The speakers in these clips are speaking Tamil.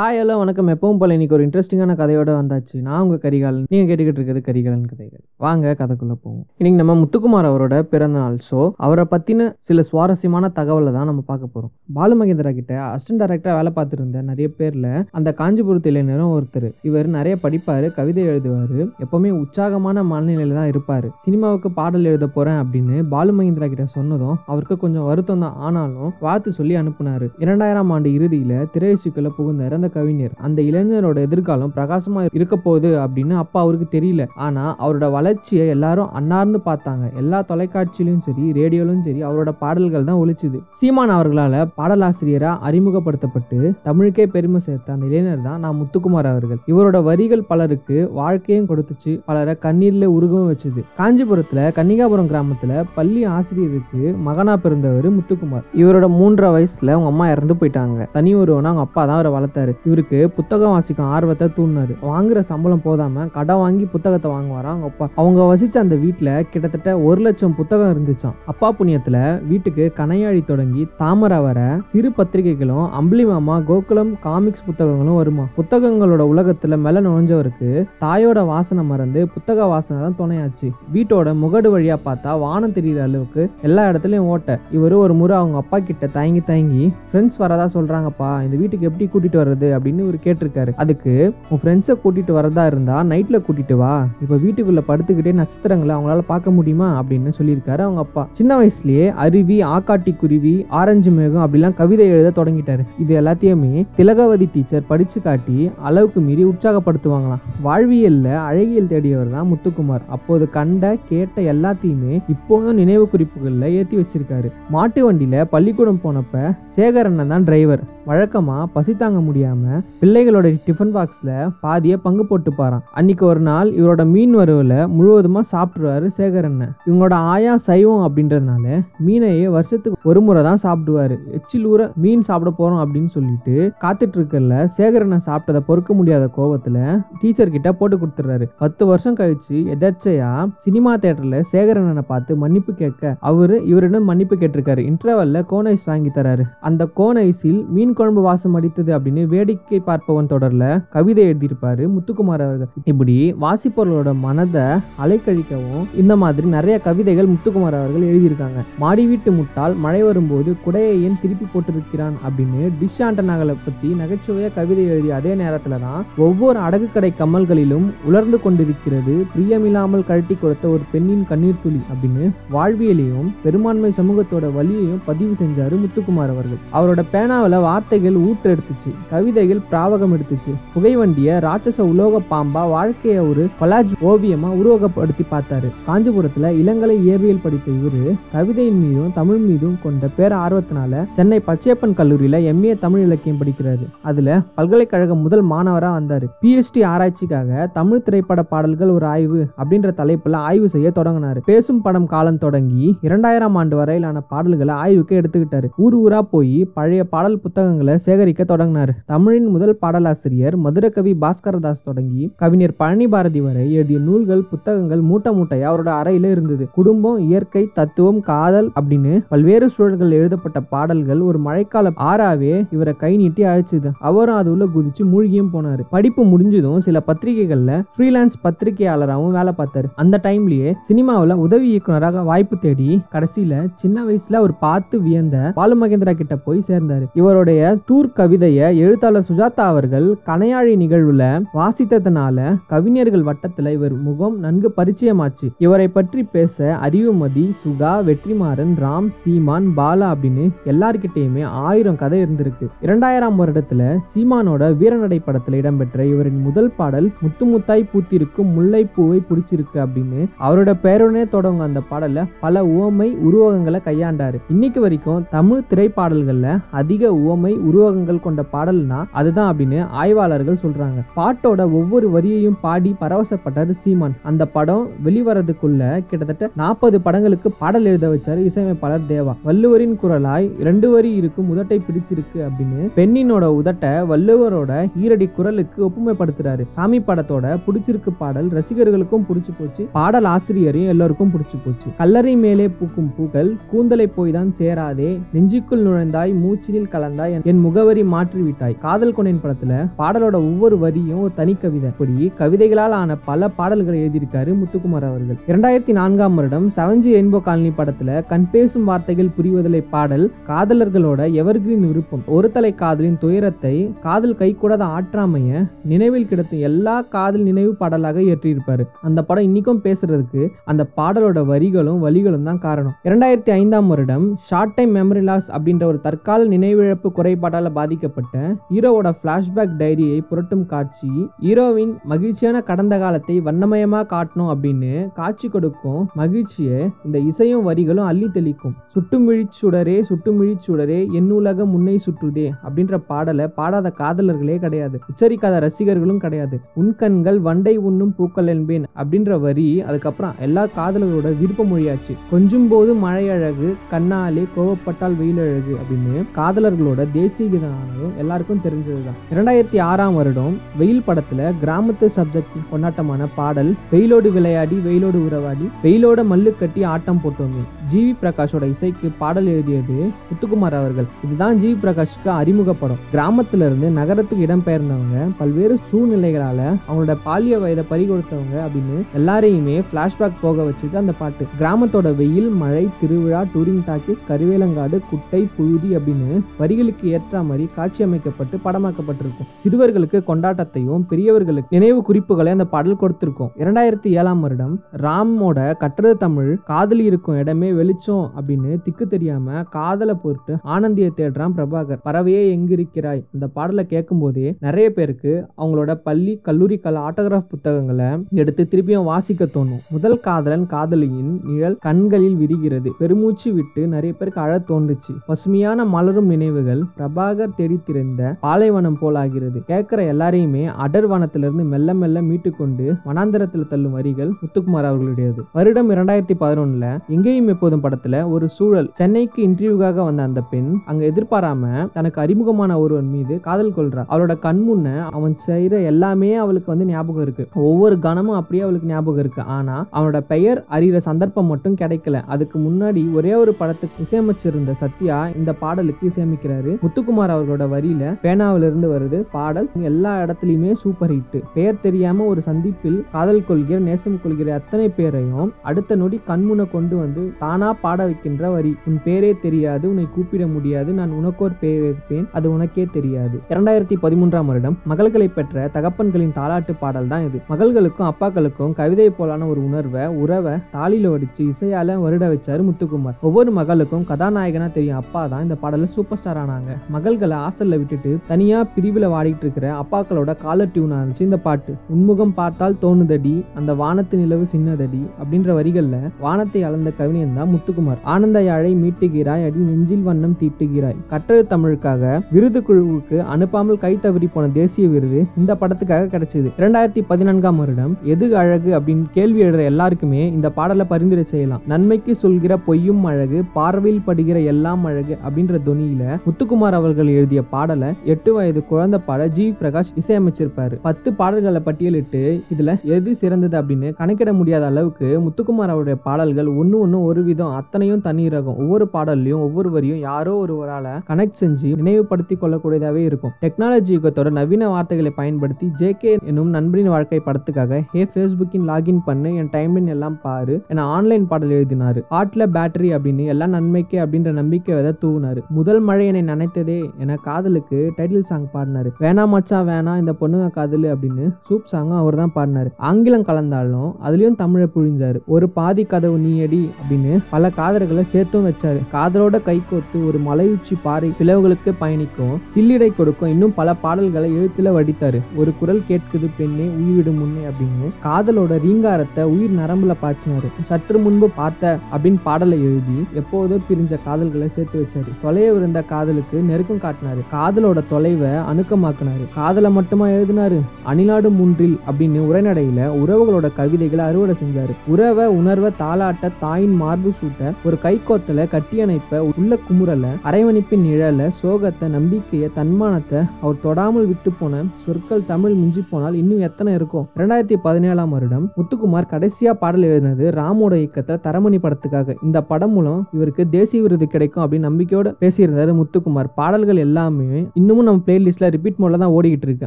ஹாய் ஹலோ வணக்கம். எப்பவும் போல இன்னைக்கு ஒரு இன்ட்ரெஸ்டிங்கான கதையோட வந்தாச்சு. நான் உங்கள் கரிகாலன் நீங்கள் கேட்டுக்கிட்டு இருக்கிறது கரிகாலன் கதைகள். வாங்க கதைக்குள்ளே போவோம். இன்னைக்கு நம்ம முத்துக்குமார் அவரோட பிறந்த நாள் ஸோ அவரை பற்றின சில சுவாரஸ்யமான தகவலை தான் நம்ம பார்க்க போகிறோம் பாலு மகேந்திரா கிட்ட அசிஸ்டன்ட் டைரக்டராக வேலை பார்த்துருந்த நிறைய பேரில் அந்த காஞ்சிபுரத்து இளைஞரும் ஒருத்தர். இவர் நிறைய படிப்பார் கவிதை எழுதுவார். எப்போவுமே உற்சாகமான மனநிலையில் தான் இருப்பார். சினிமாவுக்கு பாடல் எழுத போகிறேன் அப்படின்னு பாலு மகேந்திரா கிட்ட சொன்னதும் அவருக்கு கொஞ்சம் வருத்தம் தான். ஆனாலும் வாழ்த்து சொல்லி அனுப்புனார். இரண்டாயிரம் ஆண்டு இறுதியில் திரையசுக்களை புகுந்த இறந்த கவிஞர். அந்த இளைஞரோட எதிர்காலம் பிரகாசமா இருக்க போகுது அப்படின்னு அப்பா அவருக்கு தெரியல. ஆனா அவரோட வளர்ச்சியை எல்லாரும் அன்னார்ந்து பார்த்தாங்க. எல்லா தொலைக்காட்சியிலும் சரி ரேடியோலும் சரி அவரோட பாடல்கள் தான் ஒழிச்சுது சீமான் அவர்களால பாடலாசிரியரா அறிமுகப்படுத்தப்பட்டு தமிழுக்கே பெருமை சேர்த்த அந்த இளைஞர் தான் நான் முத்துக்குமார் அவர்கள். இவரோட வரிகள் பலருக்கு வாழ்க்கையும் கொடுத்துச்சு. பலரை கண்ணீர்ல உருகவும் வச்சுது. காஞ்சிபுரத்துல கன்னிகாபுரம் கிராமத்துல பள்ளி ஆசிரியருக்கு மகனா பிறந்தவர் முத்துக்குமார். இவரோட மூன்றரை வயசுல அவங்க அம்மா இறந்து போயிட்டாங்க. தனி ஒருவனா அவங்க அப்பா தான் அவரை வளர்த்தாரு. இவருக்கு புத்தகம் வாசிக்கும் ஆர்வத்தை தூண்டினாரு. வாங்குற சம்பளம் போதாம கடை வாங்கி புத்தகத்தை வாங்குவாராம். அவங்க அப்பா அவங்க வசிச்ச அந்த வீட்டுல கிட்டத்தட்ட ஒரு லட்சம் புத்தகம் இருந்துச்சான் அப்பா புண்ணியத்துல வீட்டுக்கு கனையாழி தொடங்கி தாமரை வர சிறு பத்திரிகைகளும் அம்பளி மாமா கோகுலம் காமிக்ஸ் புத்தகங்களும் வருமா புத்தகங்களோட உலகத்துல மெல்ல நுழைஞ்சவருக்கு தாயோட வாசனை மறந்து புத்தக வாசனை தான் துணையாச்சு. வீட்டோட முகடு வழியா பார்த்தா வானம் தெரியுற அளவுக்கு எல்லா இடத்துலயும் ஓட்ட. இவரு ஒரு முறை அவங்க அப்பா கிட்ட தயங்கி தயங்கி ஃப்ரெண்ட்ஸ் வரதா சொல்றாங்கப்பா. இந்த வீட்டுக்கு எப்படி கூட்டிட்டு வர்றது? அப்படின்னு இவர் கேட்டிருக்காரு. அதுக்கு உன் ஃப்ரெண்ட்ஸை கூட்டிட்டு வரதா இருந்தா நைட்ல கூட்டிட்டு வா. இப்ப வீட்டுக்குள்ள படுத்துக்கிட்டே நட்சத்திரங்களை அவங்களால பார்க்க முடியுமா அப்படின்னு சொல்லியிருக்காரு அவங்க அப்பா. சின்ன வயசுலயே அருவி ஆக்காட்டி குருவி ஆரஞ்சு மேகம் அப்படிலாம் கவிதை எழுத தொடங்கிட்டாரு. இது எல்லாத்தையுமே திலகவதி டீச்சர் படிச்சு காட்டி அளவுக்கு மீறி உற்சாகப்படுத்துவாங்களாம். வாழ்வியல்ல அழகியல் தேடியவர் தான் முத்துக்குமார். அப்போது கண்ட கேட்ட எல்லாத்தையுமே இப்போதும் நினைவு குறிப்புகள்ல ஏத்தி வச்சிருக்காரு. மாட்டு வண்டியில பள்ளிக்கூடம் போனப்ப சேகரண்ணன் தான் டிரைவர் வழக்கமா பசி தாங்க முடியாது. முடியாம பிள்ளைகளோட டிஃபன் பாக்ஸ்ல பாதியை பங்கு போட்டு பாராம் அன்னைக்கு ஒரு நாள் இவரோட மீன் வரவில் முழுவதுமா சாப்பிடுவாரு சேகரண்ணன் இவங்களோட ஆயா சைவம் அப்படின்றதுனால மீனையே வருஷத்துக்கு ஒரு முறை தான் சாப்பிடுவாரு. எச்சில் ஊற மீன் சாப்பிட போறோம் அப்படின்னு சொல்லிட்டு காத்துட்டு இருக்கல சேகரண்ணன் சாப்பிட்டதை பொறுக்க முடியாத கோவத்தில் டீச்சர் கிட்ட போட்டு கொடுத்துறாரு பத்து வருஷம் கழிச்சு எதாச்சையா சினிமா தேட்டர்ல சேகரண்ணனை பார்த்து மன்னிப்பு கேட்க அவரு இவரிடம் மன்னிப்பு கேட்டிருக்காரு. இன்டர்வல்ல கோன் ஐஸ் வாங்கி தராரு. அந்த கோன் ஐஸில் மீன் குழம்பு வாசம் அடித்தது அப்படின்னு வேடிக்கை பார்ப்பவன் தொடர்ல கவிதை எழுதியிருப்பாரு முத்துக்குமார் அவர்கள். இப்படி வாசிப்பவர்களோட மனதை அலைக்கழிக்கவும் இந்த மாதிரி நிறைய கவிதைகள் முத்துக்குமார் அவர்கள் எழுதியிருக்காங்க. மாடி வீட்டு முட்டால் மழை வரும்போது குடையை ஏன் திருப்பி போட்டிருக்கிறான் அப்படின்னு டிஷ் ஆண்டனாகளை பற்றி நகைச்சுவையா கவிதை எழுதிய அதே நேரத்தில் தான் ஒவ்வொரு அடகு கடை கம்மல்களிலும் உலர்ந்து கொண்டிருக்கிறது பிரியமில்லாமல் கழட்டி கொடுத்த ஒரு பெண்ணின் கண்ணீர் துளி அப்படின்னு வாழ்வியலையும் பெரும்பான்மை சமூகத்தோட வழியையும் பதிவு செஞ்சாரு முத்துக்குமார் அவர்கள். அவரோட பேனாவில் வார்த்தைகள் ஊற்று எடுத்துச்சு கவிதைகள் பிராவகம் எடுத்துச்சு. புகைவண்டிய ராட்சச உலோக பாம்பா வாழ்க்கைய ஒரு கொலாஜ் ஓவியமா உருவகப்படுத்தி பார்த்தாரு. காஞ்சிபுரத்துல இளங்கலை இயற்பியல் படித்த இவரு கவிதையின் மீதும் தமிழ் மீதும் கொண்ட பேர ஆர்வத்தினால சென்னை பச்சையப்பன் கல்லூரியில எம்ஏ தமிழ் இலக்கியம் படிக்கிறாரு. அதுல பல்கலைக்கழக முதல் மாணவரா வந்தாரு. பிஎஸ்டி ஆராய்ச்சிக்காக தமிழ் திரைப்பட பாடல்கள் ஒரு ஆய்வு அப்படின்ற தலைப்புல ஆய்வு செய்ய தொடங்கினாரு. பேசும் படம் காலம் தொடங்கி இரண்டாயிரம் ஆண்டு வரையிலான பாடல்களை ஆய்வுக்கு எடுத்துக்கிட்டாரு. ஊர் ஊரா போய் பழைய பாடல் புத்தகங்களை சேகரிக்க தொடங்கினாரு. தமிழின் முதல் பாடலாசிரியர் மதுரகவி பாஸ்கரதாஸ் தொடங்கி கவிஞர் பழனி பாரதி வரை எழுதிய நூல்கள் புத்தகங்கள் மூட்டை மூட்டையா அவரோட அறையில இருந்தது. குடும்பம் இயற்கை தத்துவம் காதல் அப்படின்னு பல்வேறு சூழல்கள் எழுதப்பட்ட பாடல்கள் ஒரு மழைக்கால ஆறாவே இவரை கை நீட்டி அழைச்சுது. அவரும் அது உள்ள குதிச்சு மூழ்கியும் போனாரு. படிப்பு முடிஞ்சதும் சில பத்திரிகைகள்ல ஃப்ரீலான்ஸ் பத்திரிகையாளராகவும் வேலை பார்த்தாரு. அந்த டைம்லயே சினிமாவில் உதவி இயக்குனராக வாய்ப்பு தேடி கடைசியில சின்ன வயசுல அவர் பார்த்து வியந்த பாலு மகேந்திரா கிட்ட போய் சேர்ந்தாரு. இவருடைய தூர் கவிதையை எழுத்தாளர் சுஜாதா அவர்கள் கனையாழி நிகழ்வுல வாசித்ததுனால கவிஞர்கள் வட்டத்துல இவர் முகம் நன்கு பரிச்சயமாச்சு. இவரை பற்றி பேச அறிவுமதி சுகா வெற்றிமாறன் ராம் சீமான் பாலா அப்படின்னு எல்லார்கிட்டயுமே ஆயிரம் கதை இருந்திருக்கு. இரண்டாயிரம் வருடத்துல சீமானோட வீரநடை படத்துல இடம்பெற்ற இவரின் முதல் பாடல் முத்து முத்தாய் பூத்திருக்கும் முல்லை பூவை பிடிச்சிருக்கு அப்படின்னு அவரோட பேருடனே தொடங்கும் அந்த பாடல பல உவமை உருவகங்களை கையாண்டாரு. இன்னைக்கு வரைக்கும் தமிழ் திரைப்பாடல்கள்ல அதிக உவமை உருவகங்கள் கொண்ட பாடல்னா அதுதான் அப்படின்னு ஆய்வாளர்கள் சொல்றாங்க. பாட்டோட ஒவ்வொரு வரியையும் பாடி பரவசப்பட்டாரு சீமான். அந்த படம் வெளிவரதுக்குள்ள கிட்டத்தட்ட நாற்பது படங்களுக்கு பாடல் எழுத வச்சாரு இசையமைப்பாளர் தேவா. வள்ளுவரின் குரலாய் ரெண்டு வரி இருக்கும் உதட்டை பிடிச்சிருக்கு அப்படின்னு பெண்ணினோட உதட்டை வள்ளுவரோட ஈரடி குரலுக்கு ஒப்புமைப்படுத்துறாரு. சாமி படத்தோட பிடிச்சிருக்கு பாடல் ரசிகர்களுக்கும் பிடிச்சு போச்சு. பாடல் ஆசிரியரையும் எல்லாருக்கும் பிடிச்சு போச்சு. கல்லறை மேலே பூக்கும் பூக்கள் கூந்தலை போய் தான் சேராதே. நெஞ்சுக்குள் நுழைந்தாய் மூச்சினில் கலந்தாய் என் முகவரி மாற்றி விட்டாய் காதல் கொண்டேன் படத்துல பாடலோட ஒவ்வொரு வரியும் ஒரு தனி கவிதை. இப்படி கவிதைகளால் ஆன பல பாடல்களை எழுதியிருக்காரு முத்துக்குமார் அவர்கள். இரண்டாயிரத்தி நான்காம் வருடம் செவன்ஜி ரெயின்போ காலனி படத்துல கண் பேசும் வார்த்தைகள் புரிவதில்லை பாடல் காதலர்களோட எவர்கிரீன் விருப்பம். ஒரு தலை காதலின் துயரத்தை காதல் கைகூடாத ஆற்றாமைய நினைவில் கிடத்தும் எல்லா காதல் நினைவு பாடலாக இயற்றியிருப்பாரு. அந்த படம் இன்னைக்கும் பேசுறதுக்கு அந்த பாடலோட வரிகளும் வழிகளும் தான் காரணம். இரண்டாயிரத்தி ஐந்தாம் வருடம் ஷார்ட் டைம் மெமரி லாஸ் அப்படின்ற ஒரு தற்கால நினைவிழப்பு குறைபாடால் பாதிக்கப்பட்ட ஹீரோவோட ஃப்ளாஷ்பேக் டைரியை புரட்டும் காட்சி. ஹீரோவின் மகிழ்ச்சியான கடந்த காலத்தை வண்ணமயமா காட்டணும் அப்படின்னு காட்சி கொடுக்கும் மகிழ்ச்சியை இந்த இசையும் வரிகளும் அள்ளி தெளிக்கும். சுட்டுமிழிச்சுடரே சுடரே சுட்டுமிழிச் சுடரே என் உலகம் முன்னை சுற்றுதே அப்படின்ற பாடலை பாடாத காதலர்களே கிடையாது. உச்சரிக்காத ரசிகர்களும் கிடையாது. உன் கண்கள் வண்டை உண்ணும் பூக்கள் என்பேன் அப்படின்ற வரி அதுக்கப்புறம் எல்லா காதலர்களோட விருப்ப மொழியாச்சு. கொஞ்சம் போது மழை அழகு கண்ணாலே கோவப்பட்டால் வெயில் அழகு அப்படின்னு காதலர்களோட தேசிய கீதமானதும் எல்லாருக்கும் தெரிஞ்சதுதான். இரண்டாயிரத்தி ஆறாம் வருடம் வெயில் படத்துல கிராமத்து சப்ஜெக்ட் கொண்டாட்டமான பாடல் வெயிலோடு விளையாடி வெயிலோடு உறவாடி வெயிலோட மல்லு கட்டி ஆட்டம் போட்டோமே. ஜிவி பிரகாஷோட இசைக்கு பாடல் எழுதியது முத்துக்குமார் அவர்கள். இதுதான் ஜிவி வி. அறிமுக படம். கிராமத்துல இருந்து நகரத்துக்கு இடம்பெயர்ந்தவங்க பல்வேறு சூழ்நிலைகளால அவங்களோட பாலிய வயதை பறிகொடுத்தவங்க அப்படின்னு எல்லாரையுமே பிளாஷ்பேக் போக வச்சது அந்த பாட்டு. கிராமத்தோட வெயில் மழை திருவிழா டூரிங் டாக்கிஸ் கருவேலங்காடு குட்டை புழுதி அப்படின்னு வரிகளுக்கு ஏற்ற மாதிரி காட்சி அமைக்கப்பட்டு படமாக்கப்பட்டிருக்கும். சிறுவர்களுக்கு கொண்டாட்டத்தையும் பெரியவர்களுக்கு நினைவு குறிப்புகளை அந்த பாடல் கொடுத்திருக்கும். இரண்டாயிரத்தி ஏழாம் வருடம் ராமோட கட்டுறது தமிழ் காதலி இருக்கும் இடமே வெளிச்சம் அப்படின்னு திக்கு தெரியாம காதலை பொருட்டு ஆனந்தியை தேடுறான் பிரபாகர். பறவையே எங்கிருக்கிறாய்? அந்த பாடலை கேட்கும் போதே நிறைய பேருக்கு அவங்களோட பள்ளி கல்லூரி கல ஆட்டோகிராஃப் புத்தகங்களை எடுத்து திருப்பியும் வாசிக்க தோணும். முதல் காதலன் காதலியின் நிழல் கண்களில் விரிகிறது. பெருமூச்சு விட்டு நிறைய பேருக்கு அழ தோன்றுச்சு. பசுமையான மலரும் நினைவுகள் பிரபாகர் தேடி திறந்த பாலைவனம் போலாகிறது. கேட்கிற எல்லாரையுமே அடர்வனத்திலிருந்து மெல்ல மெல்ல மீட்டு கொண்டு வனாந்தரத்தில் தள்ளும் வரிகள் முத்துக்குமார் அவர்களுடையது. வருடம் இரண்டாயிரத்தி பதினொன்னுல எங்கேயும் எப்போதும் படத்துல ஒரு சூழல். சென்னைக்கு இன்டர்வியூக்காக வந்த அந்த பெண் அங்க எதிர்பாராம தனக்கு அறிமுகமான ஒருவன் மீது காதல் கொள்றா. அவளோட கண் முன்ன அவன் செய்யற எல்லாமே அவளுக்கு வந்து ஞாபகம் இருக்கு. ஒவ்வொரு கணமும் அப்படியே அவளுக்கு ஞாபகம் இருக்கு. ஆனா அவனோட பெயர் அறிகிற சந்தர்ப்பம் மட்டும் கிடைக்கல. அதுக்கு முன்னாடி ஒரே ஒரு படத்துக்கு இசையமைச்சிருந்த சத்யா இந்த பாடலுக்கு இசையமைக்கிறாரு. முத்துக்குமார் அவர்களோட வரியில பேனாவிலிருந்து வருது பாடல். எல்லா இடத்துலயுமே சூப்பர் ஹிட் பெயர் தெரியாம ஒரு சந்திப்பில் காதல் கொள்கிற நேசம் கொள்கிற அத்தனை பேரையும் அடுத்த நொடி கண்முனை கொண்டு வந்து தானா பாட வைக்கின்ற வரி. உன் பேரே தெரியாது உன்னை கூப்பிட முடியாது நான் உனக்கோர் பேர் இருப்பேன் அது உனக்கே தெரியாது. இரண்டாயிரத்தி பதிமூன்றாம் வருடம் மகள்களை பெற்ற தகப்பன்களின் தாலாட்டு பாடல் தான் இது. மகள்களுக்கும் அப்பாக்களுக்கும் கவிதை போலான ஒரு உணர்வை உறவை தாலியில வடிச்சு இசையால வருட வச்சாரு முத்துக்குமார். ஒவ்வொரு மகளுக்கும் கதாநாயகனா தெரியும் அப்பா தான் இந்த பாடல சூப்பர் ஸ்டார் ஆனாங்க. மகள்களை ஹாஸ்டல்ல விட்டுட்டு தனியாக பிரிவில் வாடிட்டு இருக்கிற அப்பாக்களோட காலர் டியூனாக இருந்துச்சு. இந்த பாட்டு உன்முகம் பார்த்தால் தோணுதடி அந்த வானத்து நிலவு சின்னதடி அப்படின்ற வரிகளில் வானத்தை அளந்த கவிஞன் தான் முத்துக்குமார். ஆனந்த யாழை மீட்டுகிறாய் அடி நெஞ்சில் வண்ணம் தீட்டுகிறாய். கற்றது தமிழுக்காக விருது குழுவுக்கு அனுப்பாமல் கை தவறி போன தேசிய விருது இந்த படத்துக்காக கிடைச்சது. இரண்டாயிரத்தி பதினான்காம் வருடம் எது அழகு? அப்படின்னு கேள்வி எழுற எல்லாருக்குமே இந்த பாடலை பரிந்துரை செய்யலாம். நன்மைக்கு சொல்கிற பொய்யும் அழகு பார்வையில் படுகிற எல்லாம் அழகு அப்படின்ற தொனியில முத்துக்குமார் அவர்கள் எழுதிய பாடலை எட்டு வயது குழந்தை பாட ஜி பிரகாஷ் இசையமைச்சிருப்பாரு. பத்து பாடல்களை பட்டியலிட்டு இதுல எது சிறந்தது அப்படின்னு கணக்கிட முடியாத அளவுக்கு முத்துக்குமார் அவருடைய பாடல்கள் ஒன்று ஒன்று ஒரு விதம் அத்தனையும் தனி ரகம் ஒவ்வொரு பாடல்லையும் ஒவ்வொரு வரியும் யாரோ ஒருவரால கனெக்ட் செஞ்சு நினைவுபடுத்தி கொள்ளக்கூடியதாகவே இருக்கும். டெக்னாலஜி யுகத்தோட நவீன வார்த்தைகளை பயன்படுத்தி ஜேகே என்னும் நண்பரின் வாழ்க்கை படத்துக்காக ஹே ஃபேஸ்புக்கின் லாகின் பண்ணு என் டைம்லின் எல்லாம் பாரு என ஆன்லைன் பாடல் எழுதினாரு. ஹார்ட்ல பேட்டரி அப்படின்னு எல்லாம் நன்மைக்கு அப்படின்ற நம்பிக்கை வித தூவினாரு. முதல் மழை என்னை நினைத்ததே என காதலுக்கு டைட்டில் சாங் பாடினாரு. வேணா மச்சான் வேணா இந்த பொண்ணுங்க காதலு அப்படின்னு சூப் சாங்கும் அவர் தான் பாடினாரு. ஆங்கிலம் கலந்தாலும் அதுலயும் தமிழை புழிஞ்சாரு. ஒரு பாதி கதவு நீயடி அப்படின்னு பல காதல்களை சேர்த்தும் வச்சாரு. காதலோட கை ஒரு மலையுச்சி பாறை பிளவுகளுக்கு பயணிக்கும் சில்லிடை கொடுக்கும் இன்னும் பல பாடல்களை எழுத்துல வடித்தாரு. ஒரு குரல் கேட்குது பெண்ணே உயிரிடும் முன்னே அப்படின்னு காதலோட ரீங்காரத்தை உயிர் நரம்புல பாய்ச்சினாரு. சற்று முன்பு பார்த்த அப்படின்னு பாடலை எழுதி எப்போதோ பிரிஞ்ச காதல்களை சேர்த்து வச்சாரு. தொலைய இருந்த காதலுக்கு நெருக்கம் காட்டினாரு. காதலோட தொலைவை அணுக்கமாக்குனாரு. காதலை மட்டுமா எழுதினாரு? அணிலாடு மூன்றில் அப்படின்னு உரைநடையில உறவுகளோட கவிதைகளை அறுவடை செஞ்சாரு. உறவை உணர்வை தாளாட்ட தாயின் மார்பு சூட்ட ஒரு கைகோத்தல கட்டியணைப்ப உள்ள குமுறல அரைவணிப்பின் நிழல சோகத்தை நம்பிக்கைய தன்மானத்தை அவர் தொடாமல் விட்டு போன சொற்கள் தமிழ் மிஞ்சி போனால் இன்னும் எத்தனை இருக்கும் இரண்டாயிரத்தி பதினேழாம் வருடம் முத்துக்குமார் கடைசியா பாடல் எழுதினது ராமோட இயக்கத்தை தரமணி படத்துக்காக இந்த படம் மூலம் இவருக்கு தேசிய விருது கிடைக்கும் அப்படின்னு நம்பிக்கையோட பேசியிருந்தாரு முத்துக்குமார். பாடல்கள் எல்லாமே இன்னும் இன்னமும் நம்ம பிளேலிஸ்ட்ல ரிப்பீட் மோட்ல தான் ஓடிக்கிட்டு இருக்கு.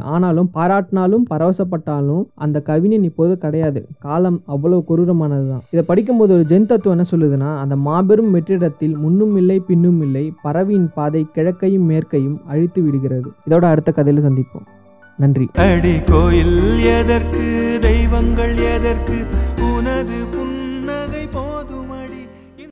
ஆனாலும் பாராட்டினாலும் பரவசப்பட்டாலும் அந்த கவிஞன் இப்போது கிடையாது. காலம் அவ்வளவு கொடூரமானது தான் இதை படிக்கும்போது ஒரு ஜென் தத்துவம் என்ன சொல்லுதுன்னா அந்த மாபெரும் வெற்றிடத்தில் முன்னும் இல்லை பின்னும் இல்லை பறவையின் பாதை கிழக்கையும் மேற்கையும் அழித்து விடுகிறது. இதோட அடுத்த கதையில சந்திப்போம். நன்றி. அடி கோயில் எதற்கு? தெய்வங்கள் எதற்கு? உனது